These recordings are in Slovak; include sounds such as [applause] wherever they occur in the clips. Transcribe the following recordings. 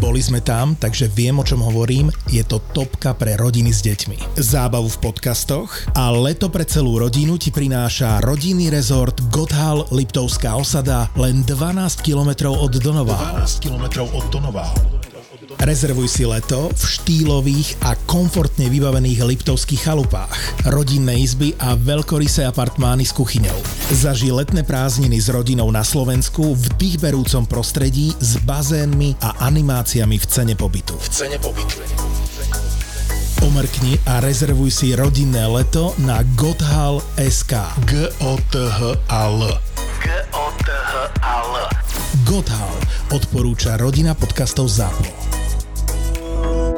Boli sme tam, takže viem, o čom hovorím. Je to topka pre rodiny s deťmi. Zábavu v podcastoch a leto pre celú rodinu ti prináša rodinný rezort Gotthal Liptovská osada len 12 km od Donová. 12 km od Donová. Rezervuj si leto v štýlových a komfortne vybavených liptovských chalupách, rodinné izby a veľkorysé apartmány s kuchyňou. Zaži letné prázdniny s rodinou na Slovensku v dýchberúcom prostredí s bazénmi a animáciami v cene pobytu. V cene pobytu. Omrkni a rezervuj si rodinné leto na gothal.sk g o t h a l g o t h a l Gothal odporúča rodina podcastov ZAPO.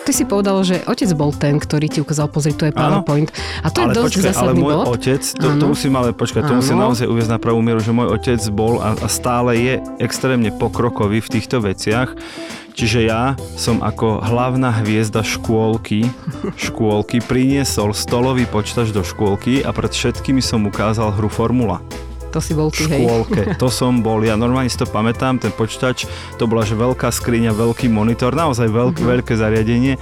Ty si povedal, že otec bol ten, ktorý ti ukázal, pozri, tu je PowerPoint. A to ale je dosť počkaj, ale zásadný môj bod. otec, to, to musím ale počkať, to musím Áno. naozaj uviezť na pravú mieru, že môj otec bol a, a stále je extrémne pokrokový v týchto veciach. Čiže ja som ako hlavná hviezda škôlky, škôlky priniesol stolový počítač do škôlky a pred všetkými som ukázal hru Formula. To si bol ty, hej. škôlke. [laughs] To som bol, ja normálne si to pamätám, ten počítač, to bola že veľká skriňa, veľký monitor, naozaj veľk, Mhm. veľké zariadenie.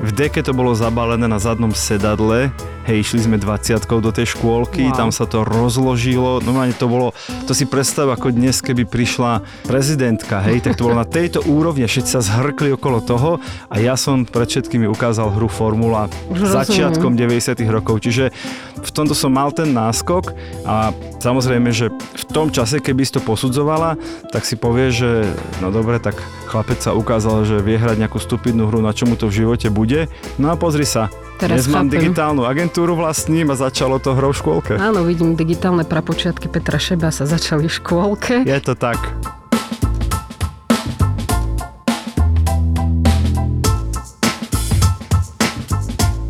V deke to bolo zabalené na zadnom sedadle, hej, išli sme 20 do tej škôlky, Wow. tam sa to rozložilo, normálne to bolo, to si predstav ako dnes, keby prišla prezidentka, hej, tak to bolo na tejto úrovni, všetci sa zhrkli okolo toho a ja som pred všetkými ukázal hru Formula rozumiem. začiatkom 90 rokov, čiže v tomto som mal ten náskok a samozrejme, že v tom čase, keby si to posudzovala, tak si povie, že no dobre, tak chlapec sa ukázal, že vie hrať nejakú stupidnú hru, na čomu to v živote bude. No a pozri sa, Teraz dnes mám chápem. digitálnu agentúru vlastním a začalo to hrou v škôlke. Áno, vidím digitálne prapočiatky Petra Šeba sa začali v škôlke. Je to tak.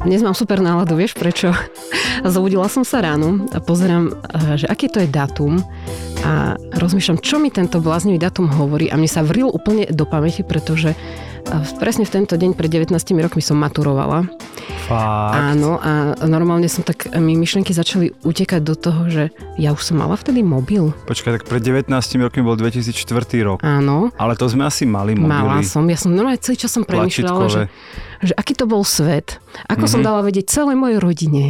Dnes mám super náladu, vieš prečo? [laughs] Zobudila som sa ráno a pozerám, eh, že aký to je datum a rozmýšľam, čo mi tento bláznivý datum hovorí a mne sa vril úplne do pamäti, pretože presne v tento deň pred 19 rokmi som maturovala. Fakt. Áno, a normálne som tak, mi myšlienky začali utekať do toho, že ja už som mala vtedy mobil. Počkaj, tak pred 19 rokmi bol 2004 rok. Áno, Ale to sme asi mali mobily. mala som. Ja som normálne celý čas som premýšľala, že, že aký to bol svet. Ako som Mhm. dala vedieť celej mojej rodine,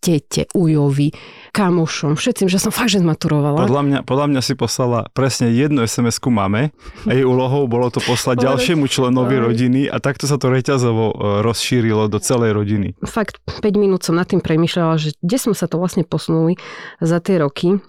tete, ujovi, kamošom, všetkým, že som fakt, že zmaturovala. Podľa mňa, podľa mňa si poslala presne jednu SMS-ku mame a jej úlohou bolo to poslať [laughs] ďalšiemu členovi rodiny a takto sa to reťazovo e, rozšírilo do celej rodiny. Fakt 5 minút som nad tým premýšľala, že kde sme sa to vlastne posunuli za tie roky.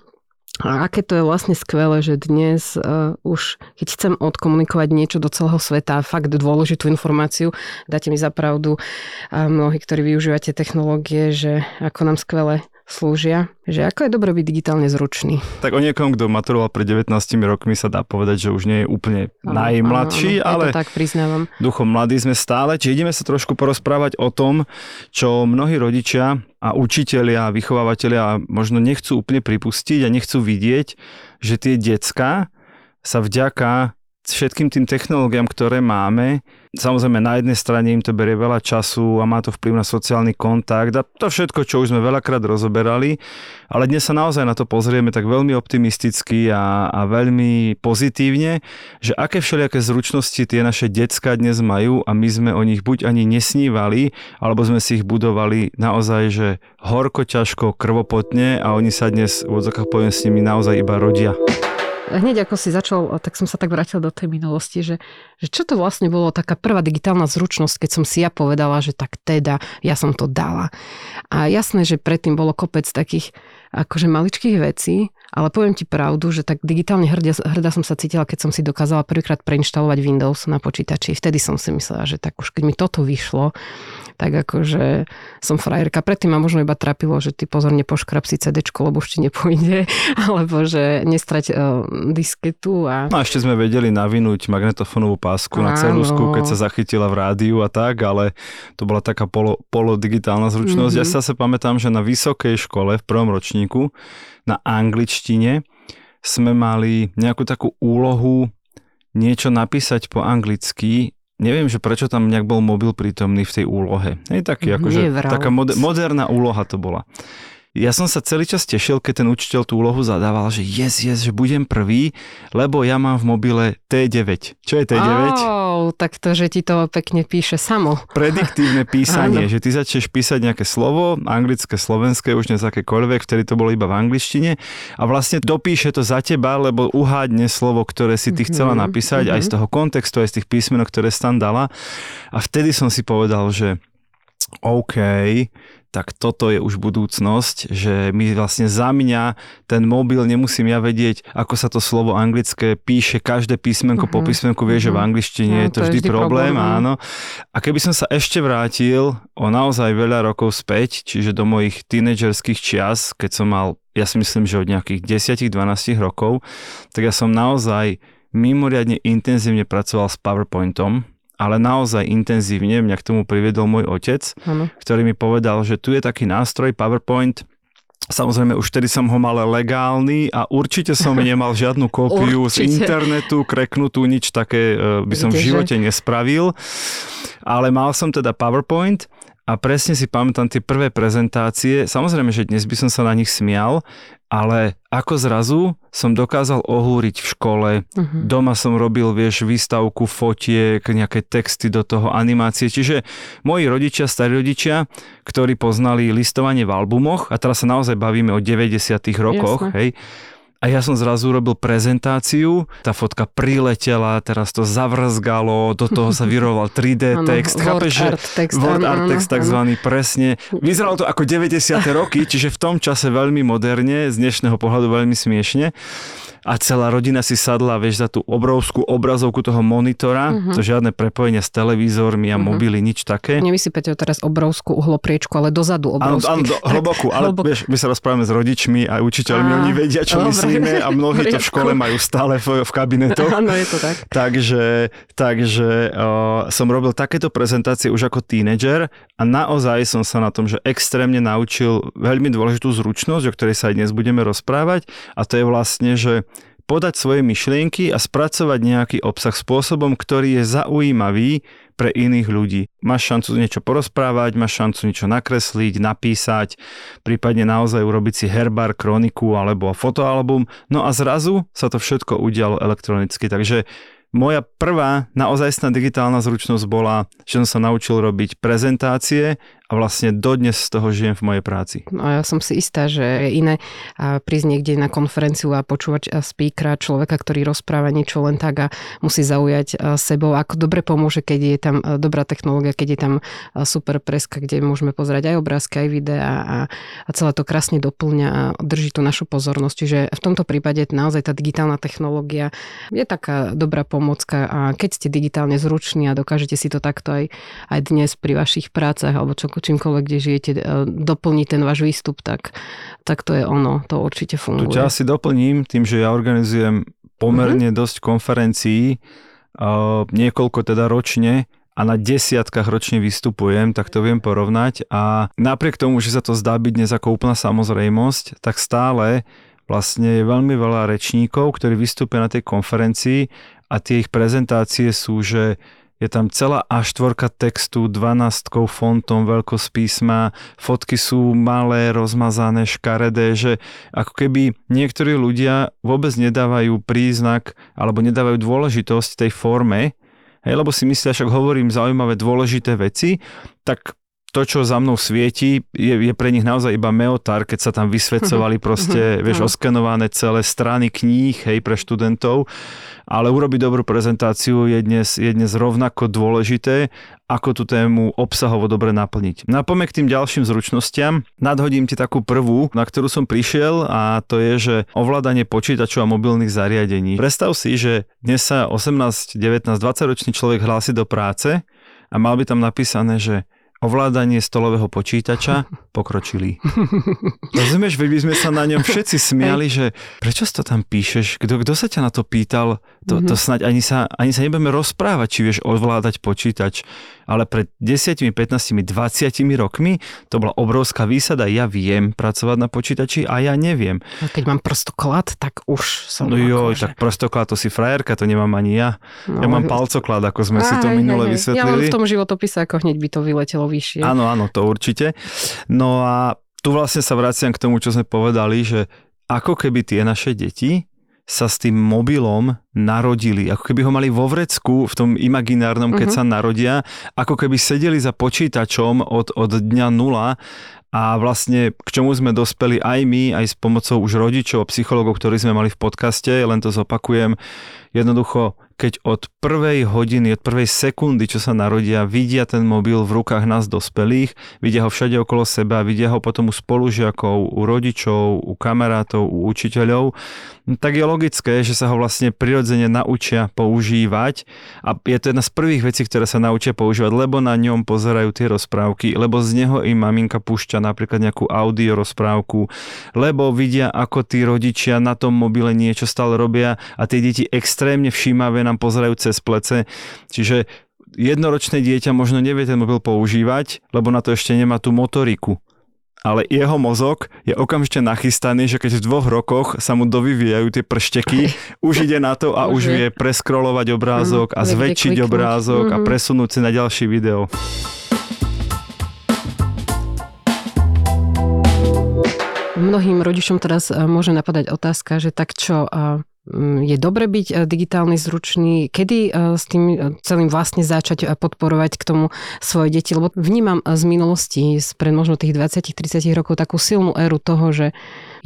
A aké to je vlastne skvelé, že dnes uh, už, keď chcem odkomunikovať niečo do celého sveta, fakt dôležitú informáciu, dáte mi za pravdu a mnohí, ktorí využívate technológie, že ako nám skvele slúžia, že ako je dobre byť digitálne zručný. Tak o niekom, kto maturoval pred 19 rokmi, sa dá povedať, že už nie je úplne najmladší, Áno, áno, ale tak, priznávam. duchom mladí sme stále. Čiže ideme sa trošku porozprávať o tom, čo mnohí rodičia a učitelia, vychovávateľia možno nechcú úplne pripustiť a nechcú vidieť, že tie decka sa vďaka všetkým tým technológiám, ktoré máme, samozrejme na jednej strane im to berie veľa času a má to vplyv na sociálny kontakt a to všetko, čo už sme veľakrát rozoberali, ale dnes sa naozaj na to pozrieme tak veľmi optimisticky a, a veľmi pozitívne, že aké všelijaké zručnosti tie naše decka dnes majú a my sme o nich buď ani nesnívali, alebo sme si ich budovali naozaj, že horko, ťažko, krvopotne a oni sa dnes, v odzokách poviem, s nimi naozaj iba rodia. Hneď ako si začal, tak som sa tak vrátil do tej minulosti, že, že čo to vlastne bolo taká prvá digitálna zručnosť, keď som si ja povedala, že tak teda ja som to dala. A jasné, že predtým bolo kopec takých akože maličkých vecí, ale poviem ti pravdu, že tak digitálne hrdá, hrdá som sa cítila, keď som si dokázala prvýkrát preinštalovať Windows na počítači. Vtedy som si myslela, že tak už keď mi toto vyšlo, tak akože som frajerka. Predtým ma možno iba trapilo, že ty pozorne poškrap si CD, lebo už ti nepôjde, [laughs] alebo že nestrať uh, disketu a... No a ešte sme vedeli navinúť magnetofónovú pásku na Áno. cerusku, keď sa zachytila v rádiu a tak, ale to bola taká polo, polodigitálna zručnosť. Mhm. Ja sa pamätám, že na vysokej škole v prvom ročníku na angličtine sme mali nejakú takú úlohu niečo napísať po anglicky neviem, že prečo tam nejak bol mobil prítomný v tej úlohe. Je taký, akože, taká mod- moderná úloha to bola. Ja som sa celý čas tešil, keď ten učiteľ tú úlohu zadával, že yes, yes, že budem prvý, lebo ja mám v mobile T9. Čo je T9? Oh, tak to, že ti to pekne píše samo. Prediktívne písanie, že ty začneš písať nejaké slovo, anglické, slovenské, už dnes akékoľvek, vtedy to bolo iba v angličtine a vlastne dopíše to za teba, lebo uhádne slovo, ktoré si ty chcela mhm, napísať, mm-hmm. aj z toho kontextu, aj z tých písmenok, ktoré si tam dala. A vtedy som si povedal, že OK, tak toto je už budúcnosť, že mi vlastne za mňa ten mobil nemusím ja vedieť, ako sa to slovo anglické píše, každé písmenko uh-huh. po mhm. písmenku vie, že v mhm. angličtine no, je to, to vždy, vždy problém, problém, áno. A keby som sa ešte vrátil o naozaj veľa rokov späť, čiže do mojich tínedžerských čias, keď som mal, ja si myslím, že od nejakých 10-12 rokov, tak ja som naozaj mimoriadne intenzívne pracoval s PowerPointom, ale naozaj intenzívne. Mňa k tomu priviedol môj otec, ano. ktorý mi povedal, že tu je taký nástroj PowerPoint, Samozrejme, už vtedy som ho mal legálny a určite som [laughs] nemal žiadnu kópiu z internetu, kreknutú, nič také e, by som v živote nespravil. Ale mal som teda PowerPoint a presne si pamätám tie prvé prezentácie. Samozrejme, že dnes by som sa na nich smial, ale ako zrazu som dokázal ohúriť v škole, uh-huh. doma som robil, vieš, výstavku fotiek, nejaké texty do toho, animácie, čiže moji rodičia, starí rodičia, ktorí poznali listovanie v albumoch, a teraz sa naozaj bavíme o 90 rokoch, Jasne. hej, a ja som zrazu robil prezentáciu, tá fotka priletela, teraz to zavrzgalo, do toho sa vyroval 3D [laughs] text. Ano, Chápeš, word art text. Word art text takzvaný, presne. Vyzeralo to ako 90. roky, čiže v tom čase veľmi moderne, z dnešného pohľadu veľmi smiešne a celá rodina si sadla, vieš, za tú obrovskú obrazovku toho monitora, uh-huh. to žiadne prepojenia s televízormi a uh-huh. mobily, nič také. Nevysypete teraz obrovskú uhlopriečku, ale dozadu obrovskú. Áno, áno, [laughs] hlbokú, ale Hlbok... vieš, my sa rozprávame s rodičmi a učiteľmi, a, oni vedia, čo dobre. myslíme a mnohí to v škole majú stále v, v kabinetoch. [laughs] Áno, je to tak. Takže, takže uh, som robil takéto prezentácie už ako tínedžer a naozaj som sa na tom, že extrémne naučil veľmi dôležitú zručnosť, o ktorej sa aj dnes budeme rozprávať a to je vlastne, že podať svoje myšlienky a spracovať nejaký obsah spôsobom, ktorý je zaujímavý pre iných ľudí. Máš šancu niečo porozprávať, máš šancu niečo nakresliť, napísať, prípadne naozaj urobiť si herbár, kroniku alebo fotoalbum. No a zrazu sa to všetko udialo elektronicky. Takže moja prvá naozajstná digitálna zručnosť bola, že som sa naučil robiť prezentácie a vlastne dodnes z toho žijem v mojej práci. No ja som si istá, že je iné prísť niekde na konferenciu a počúvať speakera, človeka, ktorý rozpráva niečo len tak a musí zaujať sebou. Ako dobre pomôže, keď je tam dobrá technológia, keď je tam super preska, kde môžeme pozerať aj obrázky, aj videá a, a celé to krásne doplňa a drží tú našu pozornosť. Čiže v tomto prípade naozaj tá digitálna technológia je taká dobrá pomocka a keď ste digitálne zruční a dokážete si to takto aj, aj dnes pri vašich prácach alebo čo čímkoľvek, kde žijete, e, doplní ten váš výstup, tak, tak to je ono, to určite funguje. Tu ťa asi doplním tým, že ja organizujem pomerne mm-hmm. dosť konferencií, uh, niekoľko teda ročne a na desiatkách ročne vystupujem, tak to viem porovnať a napriek tomu, že sa to zdá byť dnes ako úplná samozrejmosť, tak stále vlastne je veľmi veľa rečníkov, ktorí vystúpia na tej konferencii a tie ich prezentácie sú, že je tam celá A4 textu, 12 fontom, veľkosť písma, fotky sú malé, rozmazané, škaredé, že ako keby niektorí ľudia vôbec nedávajú príznak alebo nedávajú dôležitosť tej forme, hej, lebo si myslia, však hovorím zaujímavé dôležité veci, tak to, čo za mnou svieti, je, je pre nich naozaj iba meotar, keď sa tam vysvedcovali proste, vieš, oskenované celé strany kníh, hej, pre študentov. Ale urobiť dobrú prezentáciu je dnes, je dnes rovnako dôležité, ako tú tému obsahovo dobre naplniť. Napomek k tým ďalším zručnostiam, nadhodím ti takú prvú, na ktorú som prišiel a to je, že ovládanie počítačov a mobilných zariadení. Predstav si, že dnes sa 18, 19, 20 ročný človek hlási do práce a mal by tam napísané, že ovládanie stolového počítača pokročili. Rozumieš, by sme sa na ňom všetci smiali, že prečo si to tam píšeš? Kto, kto sa ťa na to pýtal? To, to mhm. snáď ani sa, ani sa nebudeme rozprávať, či vieš ovládať počítač. Ale pred 10, 15, 20 rokmi to bola obrovská výsada. Ja viem pracovať na počítači a ja neviem. A keď mám prstoklad, tak už som... No jo, akože... tak prostoklad to si frajerka, to nemám ani ja. No, Ja mám palcoklad, ako sme si to Aj, minule hej, hej. vysvetlili. Ja mám v tom životopise, ako hneď by to vyletelo vyššie. Áno, áno, to určite. No a tu vlastne sa vraciam k tomu, čo sme povedali, že ako keby tie naše deti sa s tým mobilom narodili, ako keby ho mali vo vrecku v tom imaginárnom, keď Mhm. sa narodia, ako keby sedeli za počítačom od, od dňa nula a vlastne k čomu sme dospeli aj my, aj s pomocou už rodičov, psychologov, ktorí sme mali v podcaste, len to zopakujem, jednoducho keď od prvej hodiny, od prvej sekundy, čo sa narodia, vidia ten mobil v rukách nás dospelých, vidia ho všade okolo seba, vidia ho potom u spolužiakov, u rodičov, u kamarátov, u učiteľov, no tak je logické, že sa ho vlastne prirodzene naučia používať a je to jedna z prvých vecí, ktoré sa naučia používať, lebo na ňom pozerajú tie rozprávky, lebo z neho im maminka púšťa napríklad nejakú audio rozprávku, lebo vidia, ako tí rodičia na tom mobile niečo stále robia a tie deti extrémne všímavé nám pozerajú cez plece. Čiže jednoročné dieťa možno nevie ten mobil používať, lebo na to ešte nemá tú motoriku. Ale jeho mozog je okamžite nachystaný, že keď v dvoch rokoch sa mu dovyvíjajú tie pršteky, už ide na to a [laughs] už vie. preskrolovať obrázok a kde zväčšiť obrázok a Mhm. presunúť si na ďalší video. Mnohým rodičom teraz e, môže napadať otázka, že tak čo, e, mm, je dobre byť e, digitálny zručný, kedy e, s tým e, celým vlastne začať podporovať k tomu svoje deti, lebo vnímam z minulosti, z pred možno tých 20-30 rokov takú silnú éru toho, že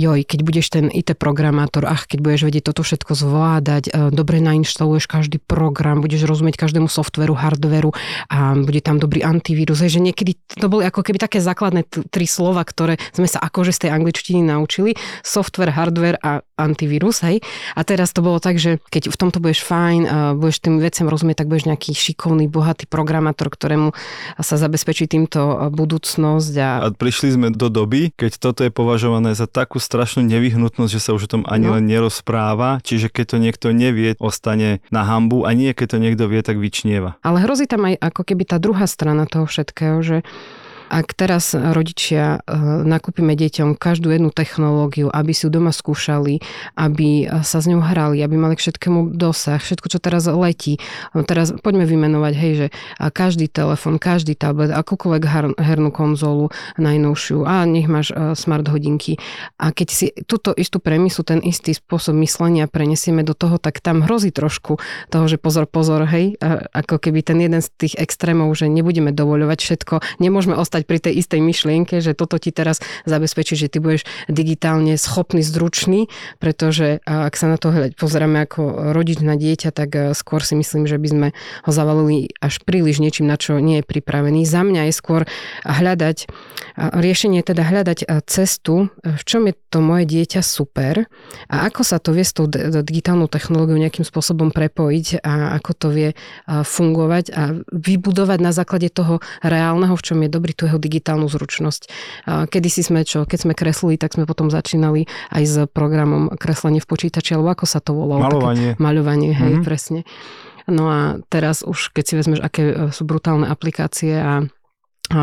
joj, keď budeš ten IT programátor, ach, keď budeš vedieť toto všetko zvládať, dobre nainštaluješ každý program, budeš rozumieť každému softveru, hardveru a bude tam dobrý antivírus. Hej, že niekedy to boli ako keby také základné t- tri slova, ktoré sme sa akože z tej angličtiny naučili. Software, hardware a antivírus. Hej. A teraz to bolo tak, že keď v tomto budeš fajn, budeš tým veciam rozumieť, tak budeš nejaký šikovný, bohatý programátor, ktorému sa zabezpečí týmto e, budúcnosť a A prišli sme do doby, keď toto je považované za takú strašnú nevyhnutnosť, že sa už o tom ani No. len nerozpráva, čiže keď to niekto nevie, ostane na hambu a nie keď to niekto vie, tak vyčnieva. Ale hrozí tam aj ako keby tá druhá strana toho všetkého, že ak teraz rodičia e, nakúpime deťom každú jednu technológiu, aby si ju doma skúšali, aby sa s ňou hrali, aby mali k všetkému dosah, všetko, čo teraz letí. Teraz poďme vymenovať, hej, že a každý telefon, každý tablet, akúkoľvek her, hernú konzolu najnovšiu a nech máš smart hodinky. A keď si túto istú premisu, ten istý spôsob myslenia prenesieme do toho, tak tam hrozí trošku toho, že pozor, pozor, hej, ako keby ten jeden z tých extrémov, že nebudeme dovoľovať všetko, nemôžeme ostať pri tej istej myšlienke, že toto ti teraz zabezpečí, že ty budeš digitálne schopný, zručný, pretože ak sa na to pozeráme ako rodič na dieťa, tak a, skôr si myslím, že by sme ho zavalili až príliš niečím, na čo nie je pripravený. Za mňa je skôr hľadať, riešenie teda hľadať a, cestu, a, v čom je to moje dieťa super a ako sa to vie s tou digitálnou technológiou nejakým spôsobom prepojiť a ako to vie fungovať a vybudovať na základe toho reálneho, v čom je dobrý tú jeho digitálnu zručnosť. Kedy si sme čo, keď sme kreslili, tak sme potom začínali aj s programom kreslenie v počítači, alebo ako sa to volalo? Malovanie. Také, maľovanie, hej, Mhm. presne. No a teraz už, keď si vezmeš, aké e, sú brutálne aplikácie a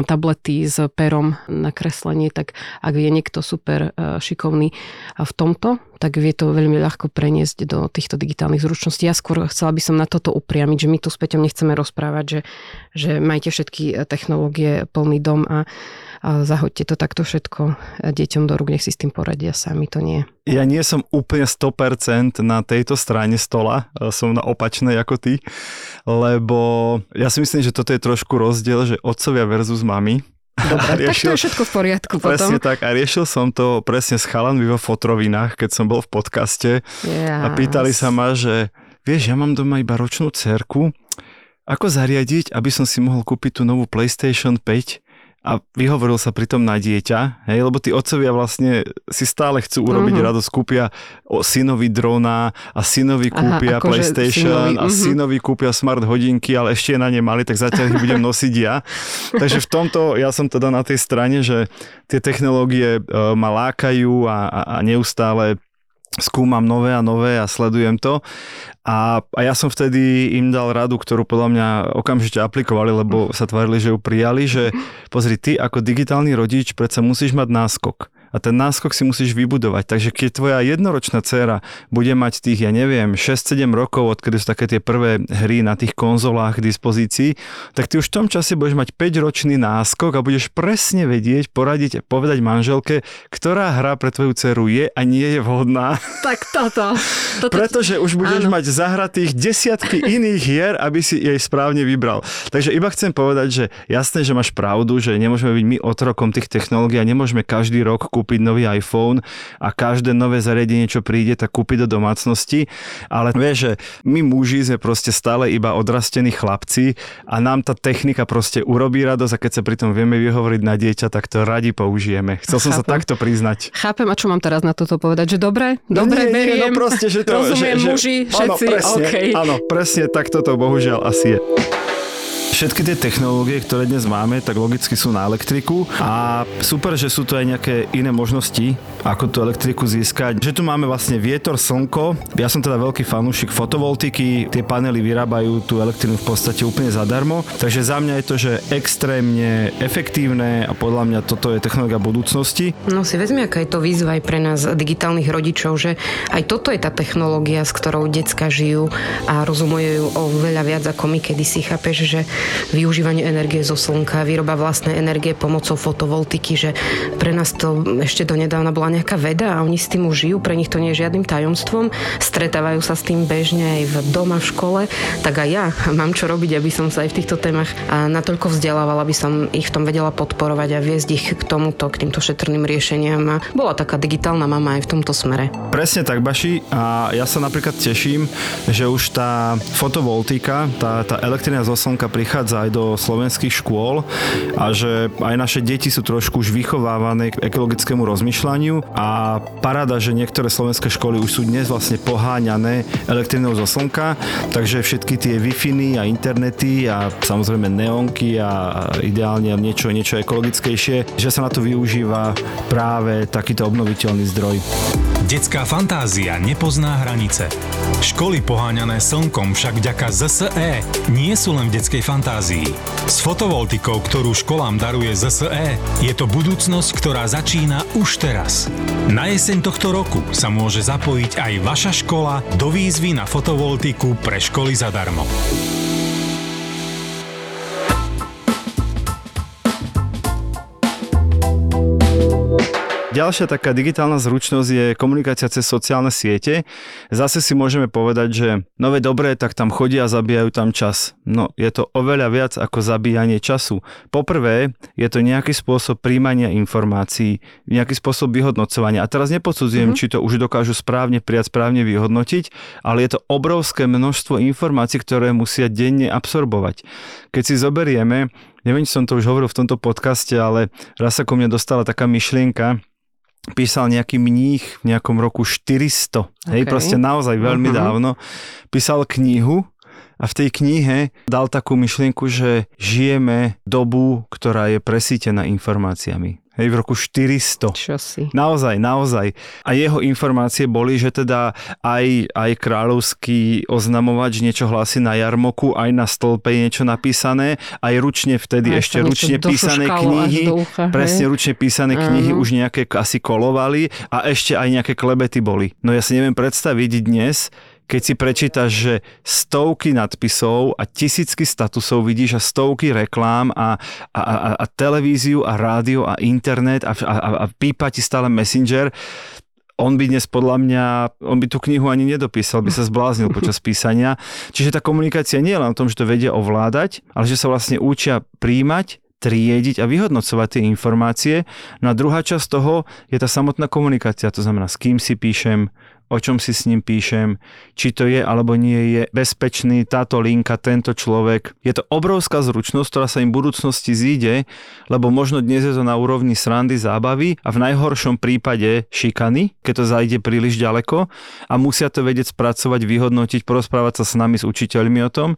tablety s perom na kreslenie, tak ak je niekto super e, šikovný v tomto, tak vie to veľmi ľahko preniesť do týchto digitálnych zručností. Ja skôr chcela by som na toto upriamiť, že my tu s Peťom nechceme rozprávať, že, že majte všetky e, technológie, plný dom a zahoďte to takto všetko e, deťom do rúk, nech si s tým poradia sami, to nie. Ja nie som úplne 100% na tejto strane stola, e, som na opačnej ako ty, lebo ja si myslím, že toto je trošku rozdiel, že otcovia versus mami. Dobre, [laughs] tak to je všetko v poriadku potom. Presne tak a riešil som to presne s chalanmi vo fotrovinách, keď som bol v podcaste Yes. a pýtali sa ma, že vieš, ja mám doma iba ročnú cerku, ako zariadiť, aby som si mohol kúpiť tú novú PlayStation 5 a vyhovoril sa pritom na dieťa, hej, lebo tí otcovia vlastne si stále chcú urobiť Mhm. radosť, kúpia o synovi drona a synovi Aha, kúpia akože PlayStation synovi, a mhm. synovi kúpia smart hodinky, ale ešte je na ne mali, tak zatiaľ ich budem [laughs] nosiť ja. Takže v tomto ja som teda na tej strane, že tie technológie e, ma lákajú a, a, a neustále skúmam nové a nové a sledujem to. A, a ja som vtedy im dal radu, ktorú podľa mňa okamžite aplikovali, lebo sa tvárili, že ju prijali, že pozri, ty ako digitálny rodič predsa musíš mať náskok a ten náskok si musíš vybudovať. Takže keď tvoja jednoročná dcéra bude mať tých, ja neviem, 6-7 rokov, odkedy sú také tie prvé hry na tých konzolách k dispozícii, tak ty už v tom čase budeš mať 5-ročný náskok a budeš presne vedieť, poradiť a povedať manželke, ktorá hra pre tvoju dceru je a nie je vhodná. Tak toto. [laughs] toto... Pretože už budeš áno. mať zahratých desiatky iných hier, aby si jej správne vybral. Takže iba chcem povedať, že jasné, že máš pravdu, že nemôžeme byť my otrokom tých technológií a nemôžeme každý rok kúpiť nový iPhone a každé nové zariadenie, čo príde, tak kúpiť do domácnosti. Ale vieš, že my muži sme proste stále iba odrastení chlapci a nám tá technika proste urobí radosť a keď sa pri tom vieme vyhovoriť na dieťa, tak to radi použijeme. Chcel som Chápem. sa takto priznať. Chápem, a čo mám teraz na toto povedať? Že dobre? Dobre, no, nie, nie, no proste, že to, Rozumiem, že, muži, že, všetci, áno, presne, okay. áno, presne tak toto bohužiaľ asi je. Všetky tie technológie, ktoré dnes máme, tak logicky sú na elektriku a super, že sú tu aj nejaké iné možnosti, ako tú elektriku získať. Že tu máme vlastne vietor, slnko. Ja som teda veľký fanúšik fotovoltiky, tie panely vyrábajú tú elektrinu v podstate úplne zadarmo, takže za mňa je to, že extrémne efektívne a podľa mňa toto je technológia budúcnosti. No si vezmi, aká je to výzva aj pre nás digitálnych rodičov, že aj toto je tá technológia, s ktorou decka žijú a rozumujú oveľa viac ako my kedysi chápeš, že využívanie energie zo slnka, výroba vlastnej energie pomocou fotovoltiky, že pre nás to ešte donedávna bola nejaká veda a oni s tým už žijú, pre nich to nie je žiadnym tajomstvom, stretávajú sa s tým bežne aj v doma, v škole, tak aj ja mám čo robiť, aby som sa aj v týchto témach natoľko vzdelávala, aby som ich v tom vedela podporovať a viesť ich k tomuto, k týmto šetrným riešeniam. A bola taká digitálna mama aj v tomto smere. Presne tak, Baši, a ja sa napríklad teším, že už tá fotovoltika, tá, tá elektrina zo slnka prichádza aj do slovenských škôl a že aj naše deti sú trošku už vychovávané k ekologickému rozmýšľaniu a paráda, že niektoré slovenské školy už sú dnes vlastne poháňané elektrinou zo slnka, takže všetky tie wi a internety a samozrejme neonky a ideálne niečo, niečo ekologickejšie, že sa na to využíva práve takýto obnoviteľný zdroj. Detská fantázia nepozná hranice. Školy poháňané slnkom však vďaka ZSE nie sú len v detskej fantázii. S fotovoltikou, ktorú školám daruje ZSE, je to budúcnosť, ktorá začína už teraz. Na jeseň tohto roku sa môže zapojiť aj vaša škola do výzvy na fotovoltiku pre školy zadarmo. Ďalšia taká digitálna zručnosť je komunikácia cez sociálne siete. Zase si môžeme povedať, že nové dobré, tak tam chodia a zabíjajú tam čas. No, je to oveľa viac ako zabíjanie času. Poprvé, je to nejaký spôsob príjmania informácií, nejaký spôsob vyhodnocovania. A teraz nepodsudzujem, mm-hmm. či to už dokážu správne prijať, správne vyhodnotiť, ale je to obrovské množstvo informácií, ktoré musia denne absorbovať. Keď si zoberieme, neviem, či som to už hovoril v tomto podcaste, ale raz sa ku mne dostala taká myšlienka, písal nejaký mních v nejakom roku 400, okay. hej, proste naozaj veľmi uh-huh. dávno, písal knihu a v tej knihe dal takú myšlienku, že žijeme dobu, ktorá je presítená informáciami. Hej, v roku 400. Čo si? Naozaj, naozaj. A jeho informácie boli, že teda aj, aj kráľovský oznamovač niečo hlási na jarmoku, aj na stĺpe je niečo napísané, aj ručne vtedy aj ešte ručne písané knihy, ucha, presne ručne písané uh-huh. knihy už nejaké asi kolovali a ešte aj nejaké klebety boli. No ja si neviem predstaviť dnes, keď si prečítaš, že stovky nadpisov a tisícky statusov vidíš a stovky reklám a, a, a, a televíziu a rádio a internet a, a, a pípa ti stále messenger, on by dnes podľa mňa, on by tú knihu ani nedopísal, by sa zbláznil počas písania. Čiže tá komunikácia nie je len o tom, že to vedia ovládať, ale že sa vlastne učia príjmať, triediť a vyhodnocovať tie informácie. No a druhá časť toho je tá samotná komunikácia, to znamená, s kým si píšem, o čom si s ním píšem, či to je alebo nie je bezpečný táto linka, tento človek. Je to obrovská zručnosť, ktorá sa im v budúcnosti zíde, lebo možno dnes je to na úrovni srandy, zábavy a v najhoršom prípade šikany, keď to zajde príliš ďaleko a musia to vedieť spracovať, vyhodnotiť, porozprávať sa s nami, s učiteľmi o tom.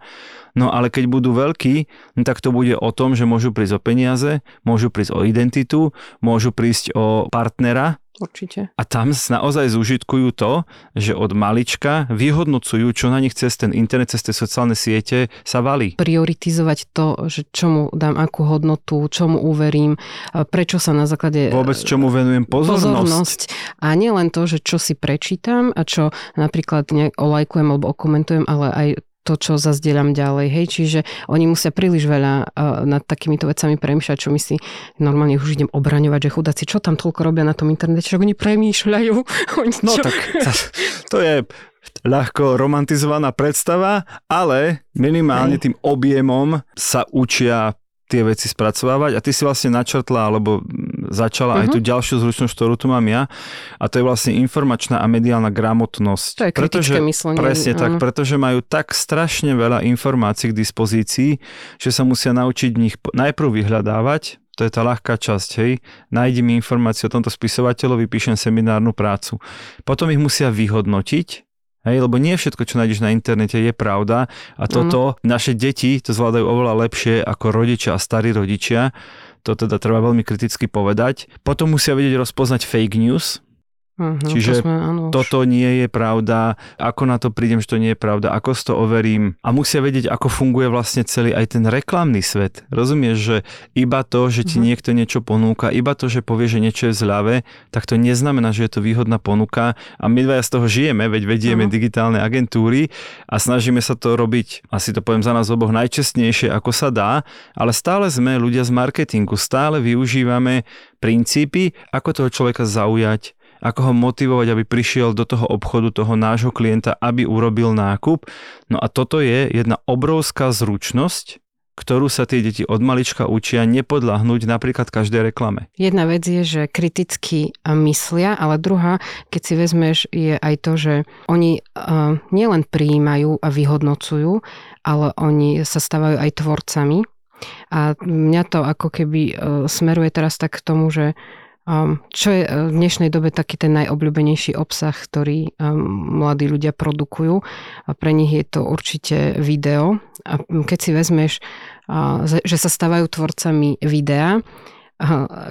No ale keď budú veľkí, no tak to bude o tom, že môžu prísť o peniaze, môžu prísť o identitu, môžu prísť o partnera, určite. A tam naozaj zúžitkujú to, že od malička vyhodnocujú, čo na nich cez ten internet, cez tie sociálne siete sa valí. Prioritizovať to, že čomu dám akú hodnotu, čomu uverím, prečo sa na základe... Vôbec čomu venujem pozornosť. pozornosť. A nie len to, že čo si prečítam a čo napríklad olajkujem alebo okomentujem, ale aj to, čo zazdieľam ďalej. Hej, čiže oni musia príliš veľa uh, nad takýmito vecami premýšľať, čo my si normálne už idem obraňovať, že chudáci, čo tam toľko robia na tom internete, čo oni premýšľajú. [laughs] Oni no tak to je ľahko romantizovaná predstava, ale minimálne tým objemom sa učia tie veci spracovávať a ty si vlastne načrtla alebo začala uh-huh. aj tú mhm. ďalšiu zručnosť, ktorú tu mám ja a to je vlastne informačná a mediálna gramotnosť. To je pretože, myslenie. Presne uh-huh. tak, pretože majú tak strašne veľa informácií k dispozícii, že sa musia naučiť nich najprv vyhľadávať, to je tá ľahká časť, hej. Nájdi mi informáciu o tomto spisovateľovi, píšem seminárnu prácu. Potom ich musia vyhodnotiť, Hej, lebo nie všetko, čo nájdeš na internete, je pravda a toto mm. naše deti to zvládajú oveľa lepšie ako rodičia a starí rodičia. To teda treba veľmi kriticky povedať. Potom musia vedieť rozpoznať fake news, Uh-huh, Čiže to sme, áno, toto nie je pravda, ako na to prídem, že to nie je pravda, ako si to overím a musia vedieť, ako funguje vlastne celý aj ten reklamný svet. Rozumieš, že iba to, že ti uh-huh. niekto niečo ponúka, iba to, že povie, že niečo je zľave, tak to neznamená, že je to výhodná ponuka a my dvaja z toho žijeme, veď vedieme uh-huh. digitálne agentúry a snažíme sa to robiť, asi to poviem za nás oboch, najčestnejšie, ako sa dá, ale stále sme ľudia z marketingu, stále využívame princípy, ako toho človeka zaujať, ako ho motivovať, aby prišiel do toho obchodu toho nášho klienta, aby urobil nákup. No a toto je jedna obrovská zručnosť, ktorú sa tie deti od malička učia nepodľahnúť napríklad každej reklame. Jedna vec je, že kriticky myslia, ale druhá, keď si vezmeš, je aj to, že oni uh, nielen prijímajú a vyhodnocujú, ale oni sa stávajú aj tvorcami. A mňa to ako keby uh, smeruje teraz tak k tomu, že čo je e, v dnešnej dobe taký ten najobľúbenejší obsah, ktorý e, mladí ľudia produkujú? Pre nich je to určite video. A keď si vezmeš, že sa stávajú tvorcami videa,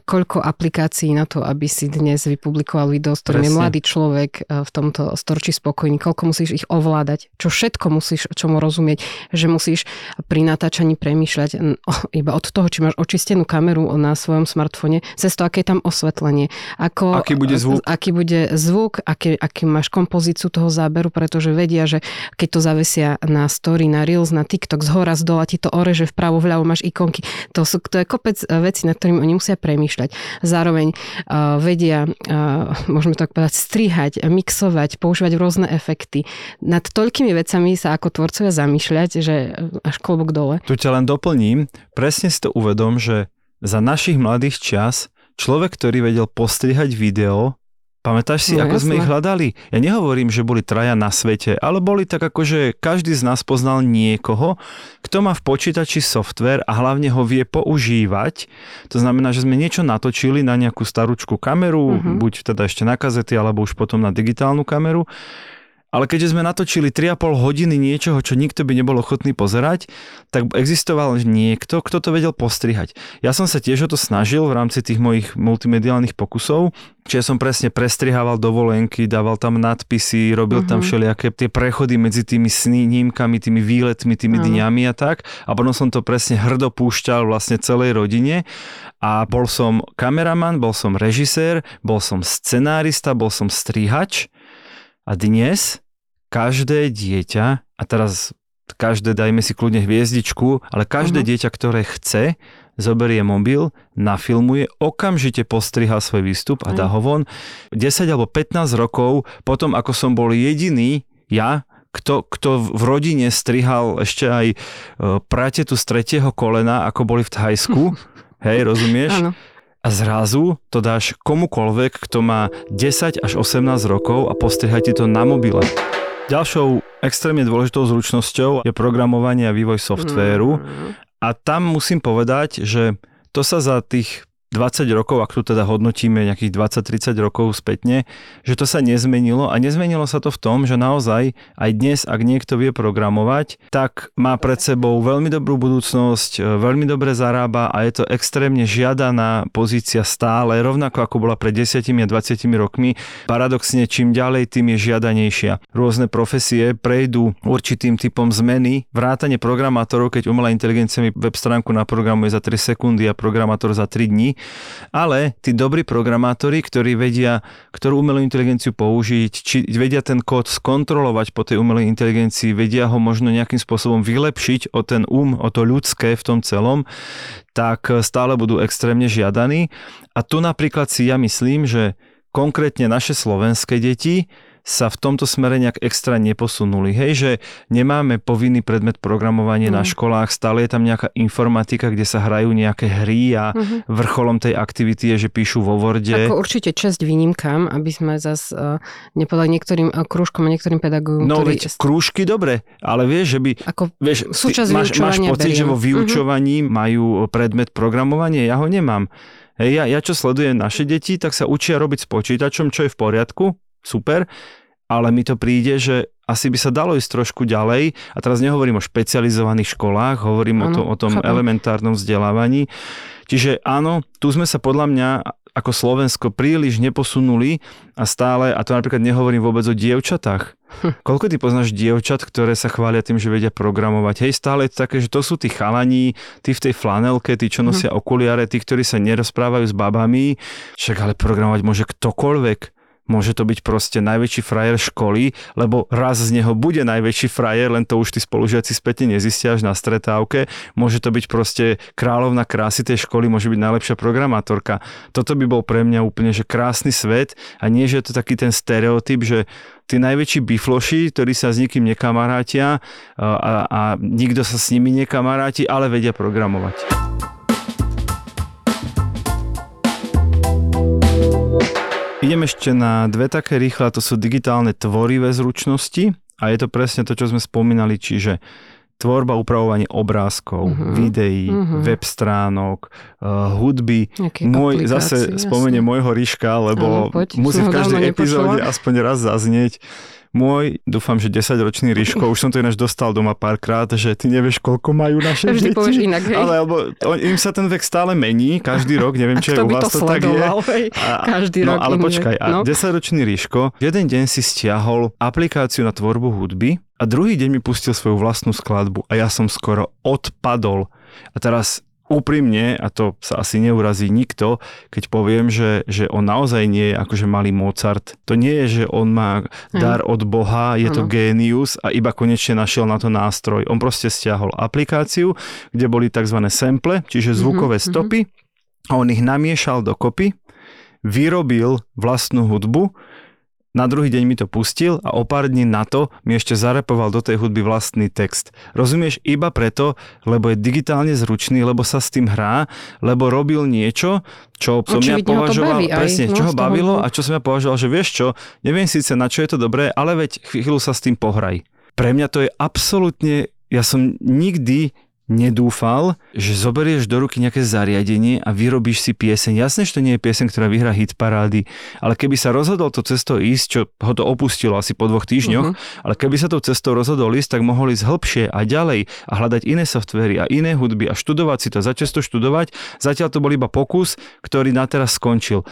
koľko aplikácií na to, aby si dnes vypublikoval video, s ktorým je mladý človek e, v tomto storči spokojný, koľko musíš ich ovládať, čo všetko musíš čomu rozumieť, že musíš pri natáčaní premýšľať iba od toho, či máš očistenú kameru na svojom smartfone, cez to, aké je tam osvetlenie, ako, aký bude zvuk, aký, bude zvuk aký, aký máš kompozíciu toho záberu, pretože vedia, že keď to zavesia na story, na Reels, na TikTok, z hora, z dola ti to oreže, vpravo, vľavo máš ikonky. To, sú, to je kopec e, vecí, nad ktorými oni musia premýšľať. Zároveň uh, vedia, uh, môžeme tak povedať, strihať, mixovať, používať rôzne efekty. Nad toľkými vecami sa ako tvorcovia zamýšľať, že až klobok dole. Tu ťa len doplním, presne si to uvedom, že za našich mladých čas človek, ktorý vedel postrihať video, Pamätáš si, no, ako jasné. sme ich hľadali? Ja nehovorím, že boli traja na svete, ale boli tak ako, že každý z nás poznal niekoho, kto má v počítači software a hlavne ho vie používať. To znamená, že sme niečo natočili na nejakú starúčku kameru, uh-huh. buď teda ešte na kazety, alebo už potom na digitálnu kameru ale keďže sme natočili 3,5 hodiny niečoho, čo nikto by nebol ochotný pozerať, tak existoval niekto, kto to vedel postrihať. Ja som sa tiež o to snažil v rámci tých mojich multimediálnych pokusov, čiže som presne prestrihával dovolenky, dával tam nadpisy, robil uh-huh. tam mhm. všelijaké tie prechody medzi tými snímkami, tými výletmi, tými uh-huh. dňami a tak. A potom som to presne hrdo púšťal vlastne celej rodine a bol som kameraman, bol som režisér, bol som scenárista, bol som strihač a dnes každé dieťa, a teraz každé, dajme si kľudne hviezdičku, ale každé uh-huh. dieťa, ktoré chce, zoberie mobil, nafilmuje, okamžite postriha svoj výstup a dá ho von. 10 alebo 15 rokov potom, ako som bol jediný, ja, kto, kto v rodine strihal ešte aj e, pratetu z tretieho kolena, ako boli v Thajsku, [laughs] hej, rozumieš? Áno a zrazu to dáš komukolvek, kto má 10 až 18 rokov a postrihaj ti to na mobile. Ďalšou extrémne dôležitou zručnosťou je programovanie a vývoj softvéru. Mm. A tam musím povedať, že to sa za tých 20 rokov, ak tu teda hodnotíme nejakých 20-30 rokov spätne, že to sa nezmenilo a nezmenilo sa to v tom, že naozaj aj dnes, ak niekto vie programovať, tak má pred sebou veľmi dobrú budúcnosť, e, veľmi dobre zarába a je to extrémne žiadaná pozícia stále, rovnako ako bola pred 10 a 20 rokmi. Paradoxne, čím ďalej, tým je žiadanejšia. Rôzne profesie prejdú určitým typom zmeny. Vrátanie programátorov, keď umelá inteligencia mi web stránku naprogramuje za 3 sekundy a programátor za 3 dní, ale tí dobrí programátori, ktorí vedia, ktorú umelú inteligenciu použiť, či vedia ten kód skontrolovať po tej umelej inteligencii, vedia ho možno nejakým spôsobom vylepšiť o ten um, o to ľudské v tom celom, tak stále budú extrémne žiadaní. A tu napríklad si ja myslím, že konkrétne naše slovenské deti sa v tomto smere nejak extra neposunuli. Hej, že nemáme povinný predmet programovanie mm. na školách, stále je tam nejaká informatika, kde sa hrajú nejaké hry a mm-hmm. vrcholom tej aktivity je, že píšu vo Worde. Ako určite čest výnimkám, aby sme zase uh, nepovedali niektorým uh, krúžkom a niektorým pedagógom, No ktorí... veď krúžky dobre, ale vieš, že by... Ako vieš, ty, máš, máš pocit, beriem. že vo mhm. vyučovaní mm-hmm. majú predmet programovanie? Ja ho nemám. Hej, ja, ja čo sledujem naše deti, tak sa učia robiť s počítačom, čo je v poriadku, super, ale mi to príde, že asi by sa dalo ísť trošku ďalej. A teraz nehovorím o špecializovaných školách, hovorím ano, o, to, o tom chápem. elementárnom vzdelávaní. Čiže áno, tu sme sa podľa mňa ako Slovensko príliš neposunuli a stále, a to napríklad nehovorím vôbec o dievčatách. Hm. Koľko ty poznáš dievčat, ktoré sa chvália tým, že vedia programovať? Hej, stále je to také, že to sú tí chalaní, tí v tej flanelke, tí, čo nosia hm. okuliare, tí, ktorí sa nerozprávajú s babami. Však ale programovať môže ktokoľvek. Môže to byť proste najväčší frajer školy, lebo raz z neho bude najväčší frajer, len to už tí spolužiaci spätne nezistia až na stretávke. Môže to byť proste kráľovna krásy tej školy, môže byť najlepšia programátorka. Toto by bol pre mňa úplne že krásny svet a nie, že je to taký ten stereotyp, že tí najväčší bifloši, ktorí sa s nikým nekamarátia a, a, nikto sa s nimi nekamaráti, ale vedia programovať. Idem ešte na dve také rýchle, to sú digitálne tvorivé zručnosti a je to presne to, čo sme spomínali, čiže tvorba, upravovanie obrázkov, uh-huh. videí, uh-huh. web stránok, uh, hudby. Nejaké Môj, zase spomeniem môjho Ríška, lebo ano, poď, musím v každej epizóde aspoň raz zaznieť môj, dúfam, že 10-ročný Ríško, už som to ináč dostal doma párkrát, že ty nevieš, koľko majú naše Vždy deti. inak, hej. Ale lebo on, im sa ten vek stále mení, každý rok, neviem, či aj u vás to, to tak je. Hej, každý no, rok. ale počkaj, a no. 10-ročný Ríško jeden deň si stiahol aplikáciu na tvorbu hudby a druhý deň mi pustil svoju vlastnú skladbu a ja som skoro odpadol. A teraz úprimne, a to sa asi neurazí nikto, keď poviem, že, že on naozaj nie je akože malý Mozart. To nie je, že on má dar od Boha, je to génius a iba konečne našiel na to nástroj. On proste stiahol aplikáciu, kde boli tzv. sample, čiže zvukové mm-hmm. stopy a on ich namiešal dokopy, vyrobil vlastnú hudbu, na druhý deň mi to pustil a o pár dní na to mi ešte zarepoval do tej hudby vlastný text. Rozumieš? Iba preto, lebo je digitálne zručný, lebo sa s tým hrá, lebo robil niečo, čo som ja považoval, presne, aj, no, čo ho bavilo a čo som ja považoval, že vieš čo, neviem síce na čo je to dobré, ale veď chvíľu sa s tým pohraj. Pre mňa to je absolútne, ja som nikdy nedúfal, že zoberieš do ruky nejaké zariadenie a vyrobíš si pieseň. Jasné, že to nie je pieseň, ktorá vyhrá hit parády, ale keby sa rozhodol to cestou ísť, čo ho to opustilo asi po dvoch týždňoch, uh-huh. ale keby sa tou cestou rozhodol ísť, tak mohol ísť hĺbšie a ďalej a hľadať iné softvery a iné hudby a študovať si to, začať to študovať. Zatiaľ to bol iba pokus, ktorý na teraz skončil.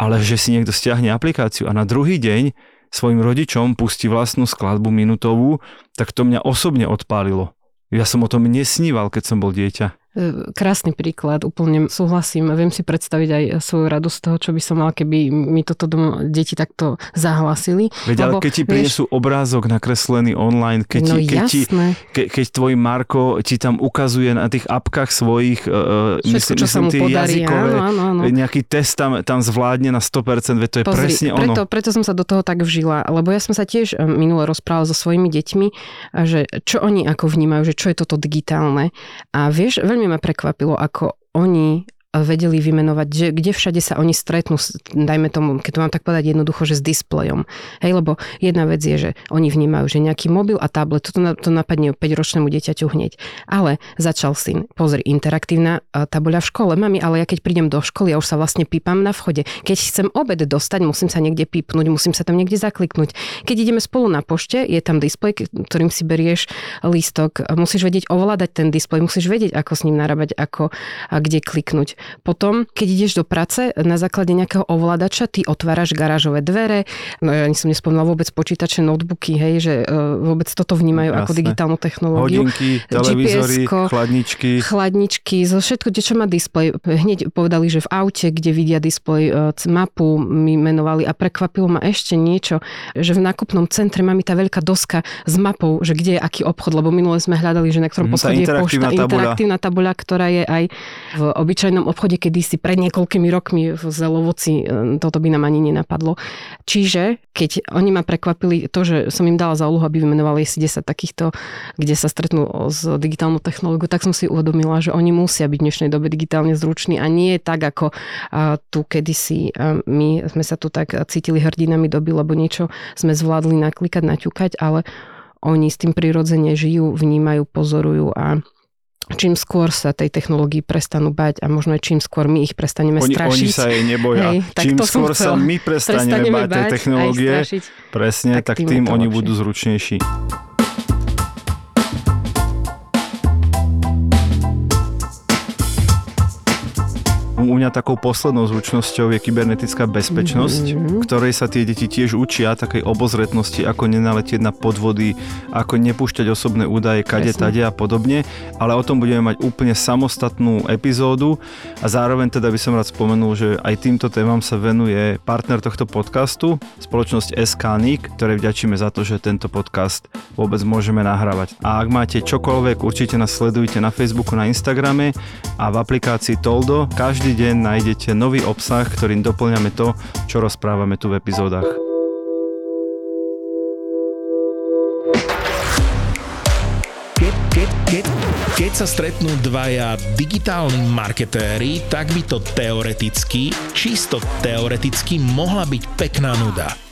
Ale že si niekto stiahne aplikáciu a na druhý deň svojim rodičom pustí vlastnú skladbu minutovú, tak to mňa osobne odpálilo. Ja som o tom nesníval, keď som bol dieťa. E, krásny príklad, úplne súhlasím. Viem si predstaviť aj svoju radosť z toho, čo by som mal, keby mi toto doma deti takto zahlasili. Veď ale keď ti prinesú vieš... obrázok nakreslený online, keď, no, ti, keď, ti, ke, keď tvoj Marko ti tam ukazuje na tých apkách svojich uh, Všetko, myslím, čo myslím, sa mu podarí, jazykové, áno, áno, áno. nejaký test tam, tam zvládne na 100%, veď to je Pozri, presne preto, ono. Preto som sa do toho tak vžila, lebo ja som sa tiež minule rozprával so svojimi deťmi, že čo oni ako vnímajú, že čo je toto digitálne. A vieš, veľmi veľmi ma prekvapilo, ako oni vedeli vymenovať, že kde všade sa oni stretnú, dajme tomu, keď to mám tak povedať jednoducho, že s displejom. Hej, lebo jedna vec je, že oni vnímajú, že nejaký mobil a tablet, toto to napadne 5-ročnému dieťaťu hneď. Ale začal syn, pozri, interaktívna tabuľa v škole, mami, ale ja keď prídem do školy, ja už sa vlastne pípam na vchode. Keď chcem obed dostať, musím sa niekde pípnuť, musím sa tam niekde zakliknúť. Keď ideme spolu na pošte, je tam displej, ktorým si berieš lístok, musíš vedieť ovládať ten displej, musíš vedieť, ako s ním narábať, ako a kde kliknúť. Potom, keď ideš do práce, na základe nejakého ovládača, ty otváraš garážové dvere, no ja som nespomínala vôbec počítače, notebooky, hej, že uh, vôbec toto vnímajú Jasne. ako digitálnu technológiu. Hodinky, televízory, chladničky. Chladničky, zo všetko, čo má displej. Hneď povedali, že v aute, kde vidia displej, uh, mapu mi menovali a prekvapilo ma ešte niečo, že v nákupnom centre máme tá veľká doska s mapou, že kde je aký obchod, lebo minule sme hľadali, že na ktorom mm, poschodí je pošta, tabuľa. interaktívna tabuľa, ktorá je aj v obyčajnom obchode kedysi pred niekoľkými rokmi v Zelovoci, e, toto by nám ani nenapadlo. Čiže keď oni ma prekvapili to, že som im dala za úlohu, aby vymenovali si 10 takýchto, kde sa stretnú s digitálnou technológiou, tak som si uvedomila, že oni musia byť v dnešnej dobe digitálne zruční a nie tak, ako tu kedysi my sme sa tu tak cítili hrdinami doby, lebo niečo sme zvládli naklikať, naťukať, ale oni s tým prirodzene žijú, vnímajú, pozorujú a čím skôr sa tej technológii prestanú bať a možno aj čím skôr my ich prestaneme oni, strašiť. Oni sa jej neboja. Hej, čím skôr sa my prestaneme, prestaneme bať tej technológie, presne, tak, tak tým, tým oni lepšie. budú zručnejší. U mňa takou poslednou zručnosťou je kybernetická bezpečnosť, mm-hmm. ktorej sa tie deti tiež učia, takej obozretnosti, ako nenaletieť na podvody, ako nepúšťať osobné údaje kade, Presne. tade a podobne, ale o tom budeme mať úplne samostatnú epizódu a zároveň teda by som rád spomenul, že aj týmto témam sa venuje partner tohto podcastu, spoločnosť SKNIC, ktorej vďačíme za to, že tento podcast vôbec môžeme nahrávať. A ak máte čokoľvek, určite nás sledujte na Facebooku, na Instagrame a v aplikácii Toldo. Každý každý deň nájdete nový obsah, ktorým doplňame to, čo rozprávame tu v epizódach. Keď, keď, keď, keď sa stretnú dvaja digitálni marketéri, tak by to teoreticky, čisto teoreticky mohla byť pekná nuda.